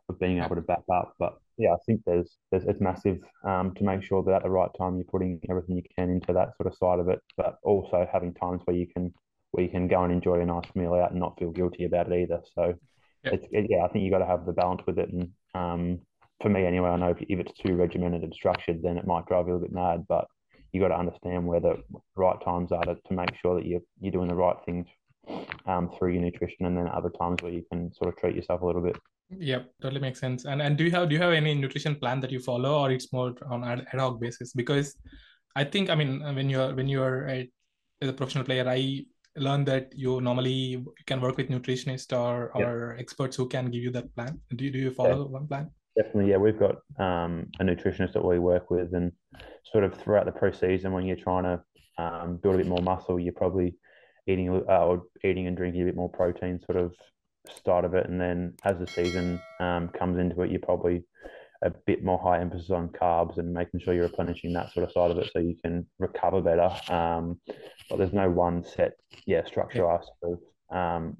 of being able to back up. But yeah, I think there's there's it's massive um, to make sure that at the right time you're putting everything you can into that sort of side of it, but also having times where you can you can go and enjoy a nice meal out and not feel guilty about it either. So Yeah. it's it, yeah, I think you got to have the balance with it. And um, for me anyway, I know if, if it's too regimented and structured, then it might drive you a little bit mad. But you got to understand where the right times are to, to make sure that you're you're doing the right things um, through your nutrition, and then other times where you can sort of treat yourself a little bit. Yep, totally makes sense. And and do you have do you have any nutrition plan that you follow, or it's more on ad ad hoc basis? Because I think I mean when you're when you're a, as a professional player, I learned that you normally can work with nutritionist or Yeah. or experts who can give you that plan. Do you do you follow one plan? Definitely, yeah. We've got um, a nutritionist that we work with, and sort of throughout the pre-season, when you're trying to um, build a bit more muscle, you're probably eating uh, or eating and drinking a bit more protein, sort of start of it, and then as the season um, comes into it, you're probably a bit more high emphasis on carbs and making sure you're replenishing that sort of side of it so you can recover better. Um, but there's no one set, yeah, structure I sort of um,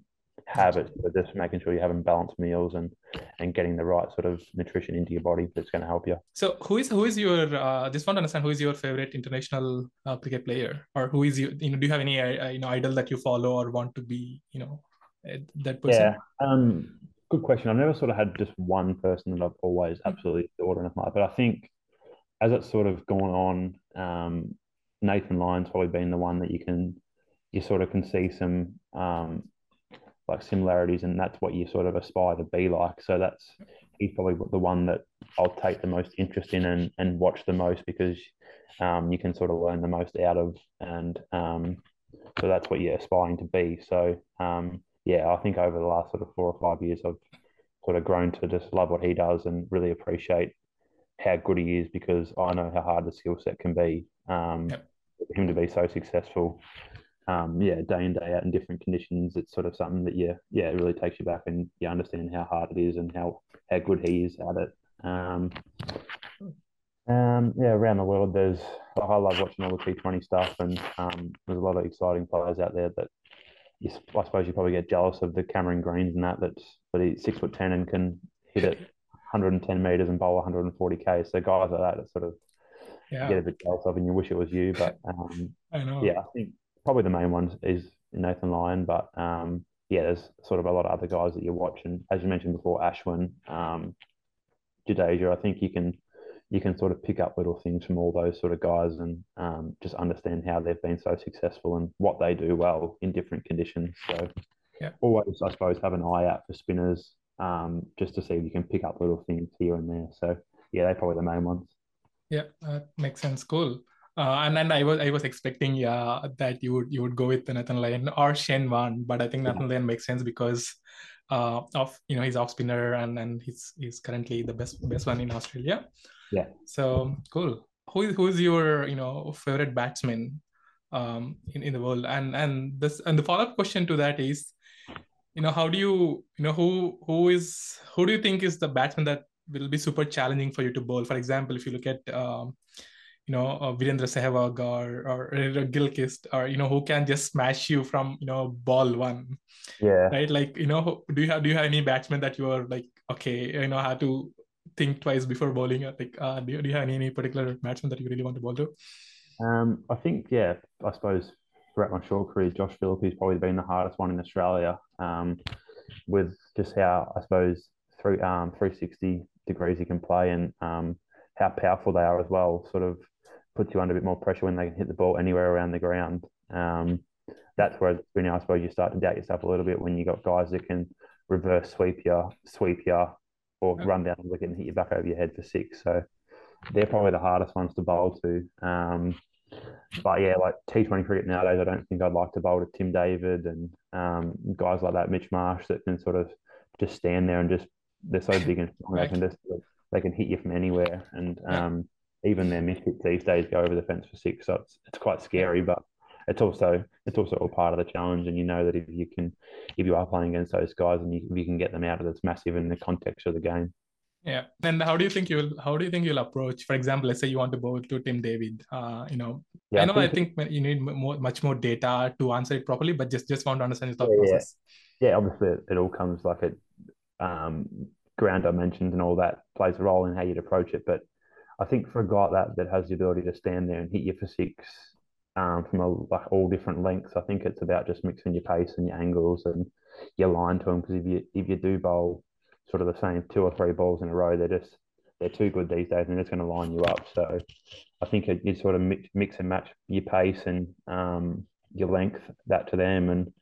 have it, but just making sure you're having balanced meals and and getting the right sort of nutrition into your body that's going to help you. So who is who is your uh, just want to understand who is your favorite international uh, cricket player, or who is you you know do you have any uh, you know idol that you follow or want to be you know uh, that person? Yeah, um, good question. I've never sort of had just one person that I've always absolutely adored and admired, but I think as it's sort of gone on, um, Nathan Lyon's probably been the one that you can you sort of can see some um, like similarities, and that's what you sort of aspire to be like. So that's he's probably the one that I'll take the most interest in and, and watch the most because um, you can sort of learn the most out of, and um, so that's what you're aspiring to be. So um, yeah, I think over the last sort of four or five years, I've sort of grown to just love what he does and really appreciate how good he is because I know how hard the skill set can be. Um, Yep. for him to be so successful, um, yeah, day in day out in different conditions, it's sort of something that yeah, yeah, it really takes you back and you understand how hard it is and how how good he is at it. Um, um, yeah, around the world, there's I love watching all the T20 stuff, and um, there's a lot of exciting players out there that you, I suppose you probably get jealous of the Cameron Greens and that that's but he's six foot ten and can hit it 110 meters and bowl 140 k. So guys like that, that sort of Yeah, get a bit jealous of, and you wish it was you. But um, I know. yeah, I think probably the main one is Nathan Lyon, but um, yeah, there's sort of a lot of other guys that you watch, and as you mentioned before, Ashwin, um, Jadeja. I think you can you can sort of pick up little things from all those sort of guys, and um, just understand how they've been so successful and what they do well in different conditions. So Yeah. always, I suppose, have an eye out for spinners, um, just to see if you can pick up little things here and there. So yeah, they're probably the main ones. Yeah, that makes sense. Cool. Uh, and then I was I was expecting yeah that you would you would go with Nathan Lyon or Shane Warne, but I think Yeah. Nathan Lyon makes sense because uh of you know he's off spinner and and he's he's currently the best best one in Australia. Yeah. So cool. Who is who is your you know favorite batsman um in, in the world? And and this and the follow-up question to that is, you know, how do you you know who who is who do you think is the batsman that will be super challenging for you to bowl? For example, if you look at um you know, uh, Virendra Sehwag or, or or Gilchrist, or you know, who can just smash you from you know ball one, Yeah. right? Like you know, do you have do you have any batsman that you are like okay, you know, how to think twice before bowling? Like, uh, do you, do you have any, any particular batsman that you really want to bowl to? Um, I think, yeah, I suppose throughout my short career, Josh Philippe's probably been the hardest one in Australia. Um, with just how I suppose through um 360 degrees he can play and um how powerful they are as well. Sort of puts you under a bit more pressure when they can hit the ball anywhere around the ground. Um, that's where you know, I suppose you start to doubt yourself a little bit when you got guys that can reverse sweep you, sweep you, or run down the wicket and hit you back over your head for six. So they're probably the hardest ones to bowl to. Um, but yeah, like T20 cricket nowadays, I don't think I'd like to bowl to Tim David and um, guys like that, Mitch Marsh, that can sort of just stand there and just they're so big and strong, they can just they can hit you from anywhere. And um, even their mishits these days go over the fence for six, so it's it's quite scary, but it's also it's also all part of the challenge. And you know that if you can if you are playing against those guys and you, you can get them out of it's massive in the context of the game. Yeah. And how do you think you'll how do you think you'll approach? For example, let's say you want to bowl to Tim David. Uh, you know, yeah, I know I think, I think you need more much more data to answer it properly, but just just want to understand your thought yeah, process. Yeah. yeah, obviously it, it all comes like it um ground dimensions and all that plays a role in how you'd approach it. But I think for a guy like that that has the ability to stand there and hit you for six um, from a, like all different lengths, I think it's about just mixing your pace and your angles and your line to him. Because if you if you do bowl sort of the same two or three balls in a row. They're just they're too good these days, and they're going to line you up. So I think you sort of mix, mix and match your pace and um, your length that to them, and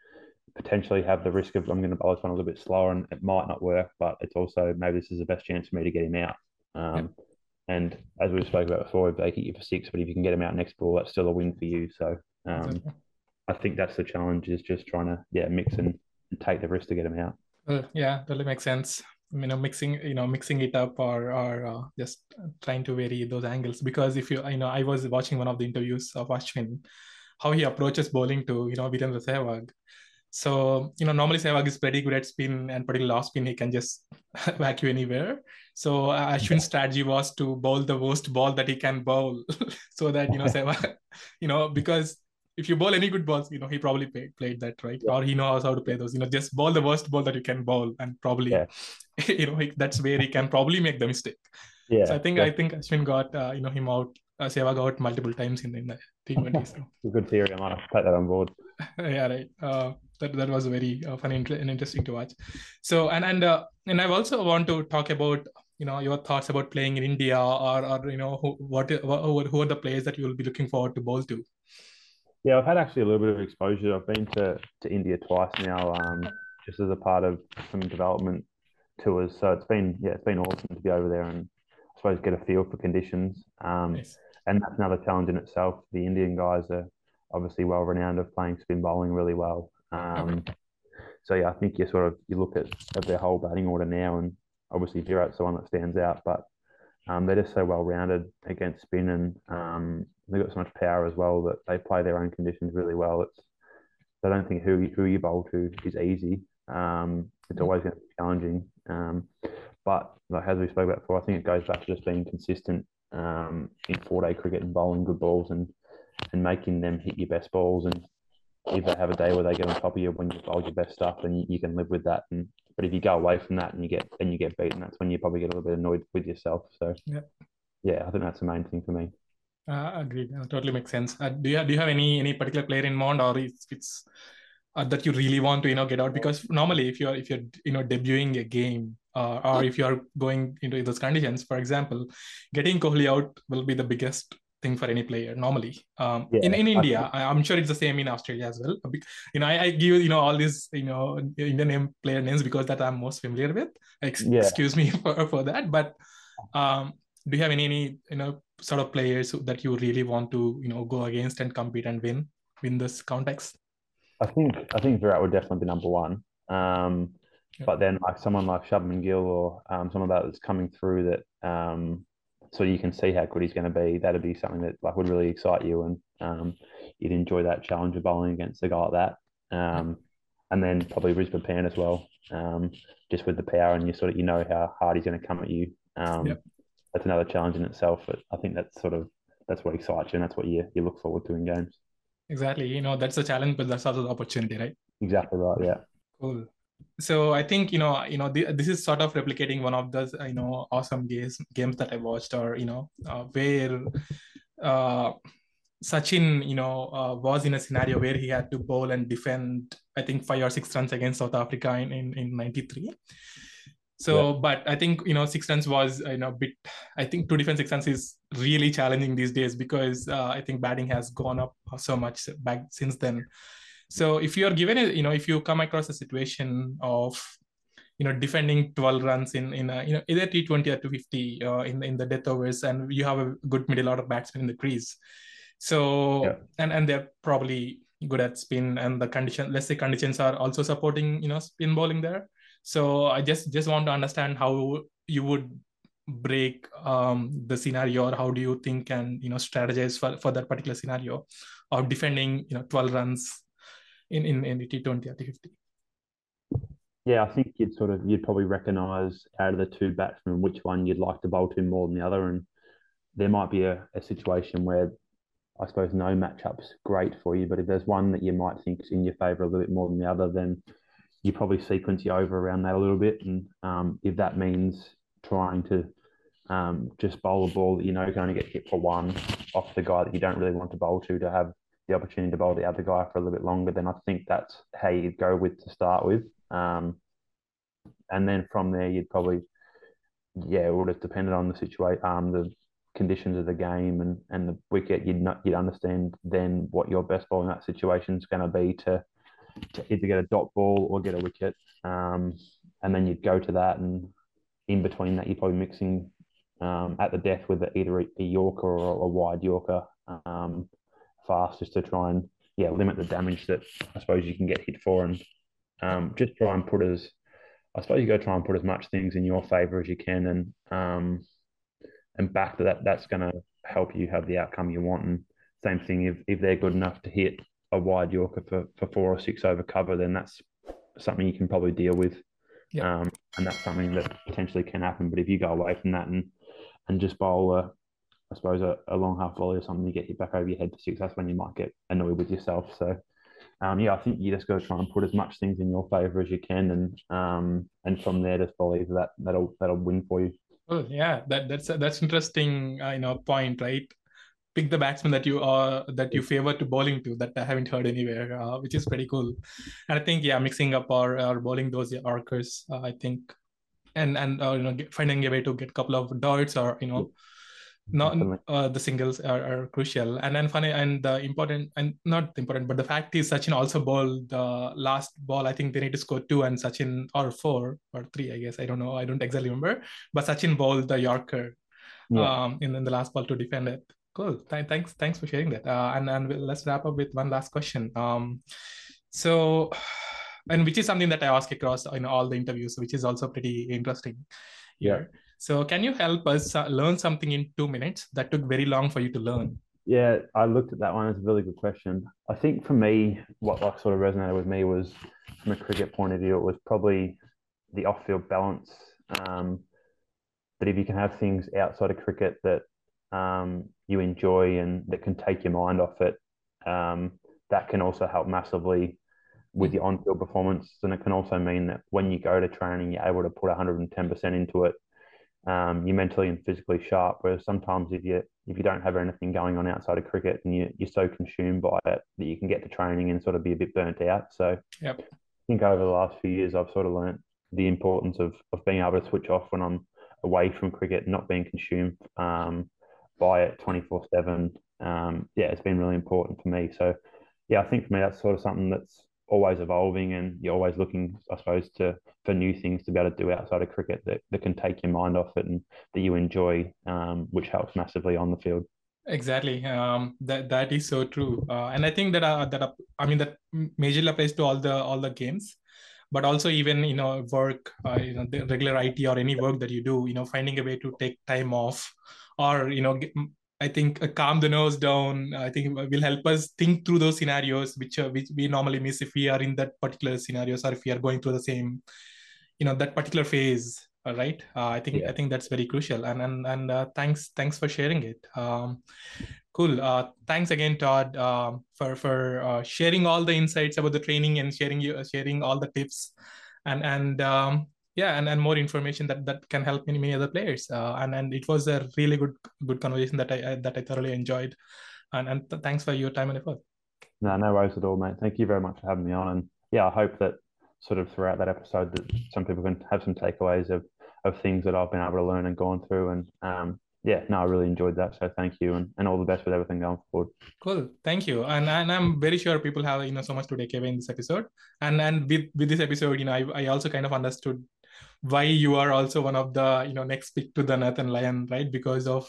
potentially have the risk of I'm going to bowl this one a little bit slower, and it might not work, but it's also maybe this is the best chance for me to get him out. Um, And as we spoke about before, if they hit you for six, but if you can get them out next ball, that's still a win for you. So um, I think that's the challenge is just trying to yeah mix and, and take the risk to get them out. Uh, yeah, totally makes sense you know mixing you know mixing it up or or uh, just trying to vary those angles because if you you know i was watching one of the interviews of ashwin how he approaches bowling to you know Virendra Sehwag. So, you know, normally Sehwag is pretty good at spin and particularly off spin, he can just whack you anywhere. So uh, Ashwin's strategy was to bowl the worst ball that he can bowl so that, you know, Sehwag, you know, because if you bowl any good balls, you know, he probably played, played that, right? Yeah. Or he knows how to play those, you know, just bowl the worst ball that you can bowl and probably, yeah. you know, that's where he can probably make the mistake. Yeah. So I think, yeah. I think Ashwin got, uh, you know, him out, uh, Sehwag out multiple times in the, in the T20. So. good theory. I might take that on board. yeah, right. Uh, that, that was very uh, fun and interesting to watch. So, and, and, uh, and I also want to talk about you know your thoughts about playing in India or or you know who, what who, are the players that you will be looking forward to bowl to? Yeah, I've had actually a little bit of exposure. I've been to, to India twice now, um, just as a part of some development tours. So it's been yeah, it's been awesome to be over there and I suppose get a feel for conditions. Um, nice. And that's another challenge in itself. The Indian guys are obviously well renowned of playing spin bowling really well. Um, okay. So yeah, I think you sort of you look at, at their whole batting order now, and obviously Virat's the one that stands out, but um, they're just so well rounded against spin and um, they've got so much power as well that they play their own conditions really well. It's I don't think who who you bowl to is easy. Um, it's always going to be challenging. Um, but like as we spoke about before, I think it goes back to just being consistent um, in four day cricket and bowling good balls and and making them hit your best balls. And if they have a day where they get on top of you when you bowl your best stuff, then you, you can live with that. And but if you go away from that and you get and you get beaten, that's when you probably get a little bit annoyed with yourself. So yeah, yeah, I think that's the main thing for me. Uh, agreed. Uh, totally makes sense. Uh, do you have, do you have any any particular player in mind, or it's, it's uh, that you really want to you know get out? Because normally, if you're if you're you know debuting a game, uh, or if you are going into those conditions, for example, getting Kohli out will be the biggest thing for any player normally. Um, yeah, in in India, I, am sure it's the same in Australia as well. You know, I, I, give you know all these you know Indian name player names because that I'm most familiar with. Ex- yeah. Excuse me for, for that, but um, do you have any, any you know sort of players that you really want to you know go against and compete and win win this context? I think I think Virat would definitely be number one. Um, yeah. But then like someone like Shubman Gill or um, someone that that's coming through that um, so you can see how good he's going to be. That'd be something that like would really excite you and um, you'd enjoy that challenge of bowling against a guy like that. Um, and then probably Rishabh Pant as well, um, just with the power and you sort of you know how hard he's going to come at you. Um, yep that's another challenge in itself. But I think that's sort of that's what excites you, and that's what you you look forward to in games. Exactly. You know, that's a challenge, but that's also the opportunity, right? Exactly right. Yeah. Cool. So I think you know, you know, the, this is sort of replicating one of those you know awesome games games that I watched, or you know, uh, where uh, Sachin, you know, uh, was in a scenario where he had to bowl and defend, I think, five or six runs against South Africa in in, in '93. So, yeah. but I think you know six runs was you know a bit. I think to defend six runs is really challenging these days because uh, I think batting has gone up so much back since then. So, if you are given a you know if you come across a situation of you know defending 12 runs in in a, you know either T20 or 250 uh, in in the death overs, and you have a good middle order batsman in the crease. So yeah. and and they're probably good at spin, and the condition let's say conditions are also supporting you know spin bowling there. So I just just want to understand how you would break um, the scenario or how do you think and you know strategize for, for that particular scenario of defending you know 12 runs in in, in the T20 or T50 yeah, I think you'd sort of you'd probably recognise out of the two batsmen which one you'd like to bowl to more than the other, and there might be a, a situation where I suppose no matchup's great for you, but if there's one that you might think is in your favour a little bit more than the other, then you probably sequence you over around that a little bit, and um, if that means trying to um, just bowl a ball that you know going to get hit for one off the guy that you don't really want to bowl to to have the opportunity to bowl the other guy for a little bit longer, then I think that's how you'd go with to start with. Um, and then from there, you'd probably, yeah, it would have depended on the situation, um, the conditions of the game and, and the wicket. You'd not, you'd understand then what your best ball in that situation is going to be to, to either get a dot ball or get a wicket. Um, and then you'd go to that, and in between that, you're probably mixing um, at the death with either a, Yorker or a wide Yorker um, fast, just to try and yeah limit the damage that I suppose you can get hit for and um, just try and put as, I suppose you got to try and put as much things in your favour as you can, and um, and back to that, that's going to help you have the outcome you want. And same thing, if if they're good enough to hit a wide Yorker for, for four or six over cover, then that's something you can probably deal with. Yeah. Um, and that's something that potentially can happen. But if you go away from that and and just bowl a, I suppose a, a long half volley or something, you get hit back over your head for six. That's when you might get annoyed with yourself. So um, yeah, I think you just got to try and put as much things in your favour as you can, and um, and from there just believe that that'll that'll win for you. Oh yeah, that that's that's interesting. Uh, you know, point right. Pick the batsman that you are that you favor to bowling to that I haven't heard anywhere, uh, which is pretty cool. And I think yeah, mixing up or, or bowling those Yorkers, uh, I think, and and uh, you know finding a way to get a couple of darts or you know not uh, the singles are, are crucial. And then funny and the important and not important but the fact is sachin also bowled the last ball. I think they need to score two and sachin or four or three i guess. I don't know. I don't exactly remember. But sachin bowled the yorker yeah. um in, in the last ball to defend it. Cool. Th- thanks thanks for sharing that. Uh, and and let's wrap up with one last question. Um so and which is something that i ask across in all the interviews which is also pretty interesting here. Yeah so, can you help us uh, learn something in two minutes that took very long for you to learn? Yeah, I looked at that one. It's a really good question. I think for me, what like sort of resonated with me was from a cricket point of view, it was probably the off-field balance. Um, that if you can have things outside of cricket that um, you enjoy and that can take your mind off it, um, that can also help massively with your on-field performance. And it can also mean that when you go to training, you're able to put 110% into it um, you're mentally and physically sharp. Whereas sometimes if you if you don't have anything going on outside of cricket and you, you're so consumed by it that you can get to training and sort of be a bit burnt out. So yep. I think over the last few years I've sort of learnt the importance of of being able to switch off when I'm away from cricket, not being consumed um, by it 24 seven. Um, yeah, it's been really important for me. So yeah, I think for me that's sort of something that's always evolving and you're always looking, I suppose, to for new things to be able to do outside of cricket that, that can take your mind off it and that you enjoy, um, which helps massively on the field. Exactly. Um, that that is so true. Uh, and I think that uh, that uh, I mean that majorly applies to all the all the games, but also even you know work, uh, you know the regular IT or any work that you do, you know finding a way to take time off, or you know I think uh, calm the nose down. I think will help us think through those scenarios, which uh, which we normally miss if we are in that particular scenarios or if we are going through the same, you know, that particular phase. Uh, right. Uh, I think yeah. I think that's very crucial. And and and uh, thanks thanks for sharing it. Um, cool. Uh, thanks again, Todd, um, for for sharing all the insights about the training and sharing you sharing all the tips. And and um, yeah and, and more information that that can help many many other players uh, and and it was a really good good conversation that i, I that i thoroughly enjoyed and, and th- thanks for your time and effort. No, no worries at all, mate. Thank you very much for having me on. And yeah, I hope that sort of throughout that episode that some people can have some takeaways of, of things that I've been able to learn and gone through. And um, yeah, no, I really enjoyed that. So thank you and, and all the best with everything going forward. Cool. Thank you. And, and I'm very sure people have, you know, so much to take away in this episode. And and with, with this episode, you know, I, I also kind of understood why you are also one of the, you know, next pick to the Nathan Lyon, right? Because of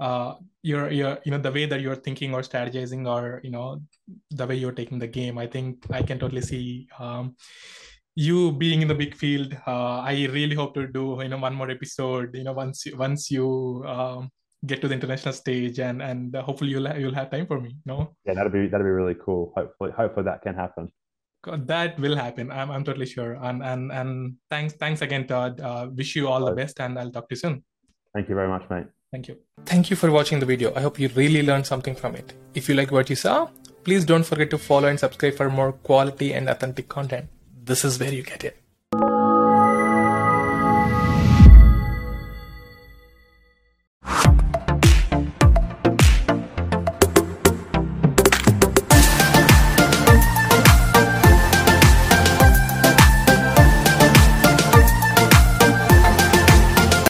uh, your your you know the way that you're thinking or strategizing or you know the way you're taking the game. I think i can totally see um, you being in the big field. Uh, i really hope to do you know one more episode you know once once you um, get to the international stage and and hopefully you'll you'll have time for me no? Yeah that'd be that'd be really cool. Hopefully hopefully that can happen that will happen. I'm, I'm totally sure. And and and thanks thanks again todd. Uh, wish you all the best and i'll talk to you soon. Thank you very much mate. Thank you. Thank you for watching the video. I hope you really learned something from it. If you like what you saw please don't forget to follow and subscribe for more quality and authentic content. This is where you get it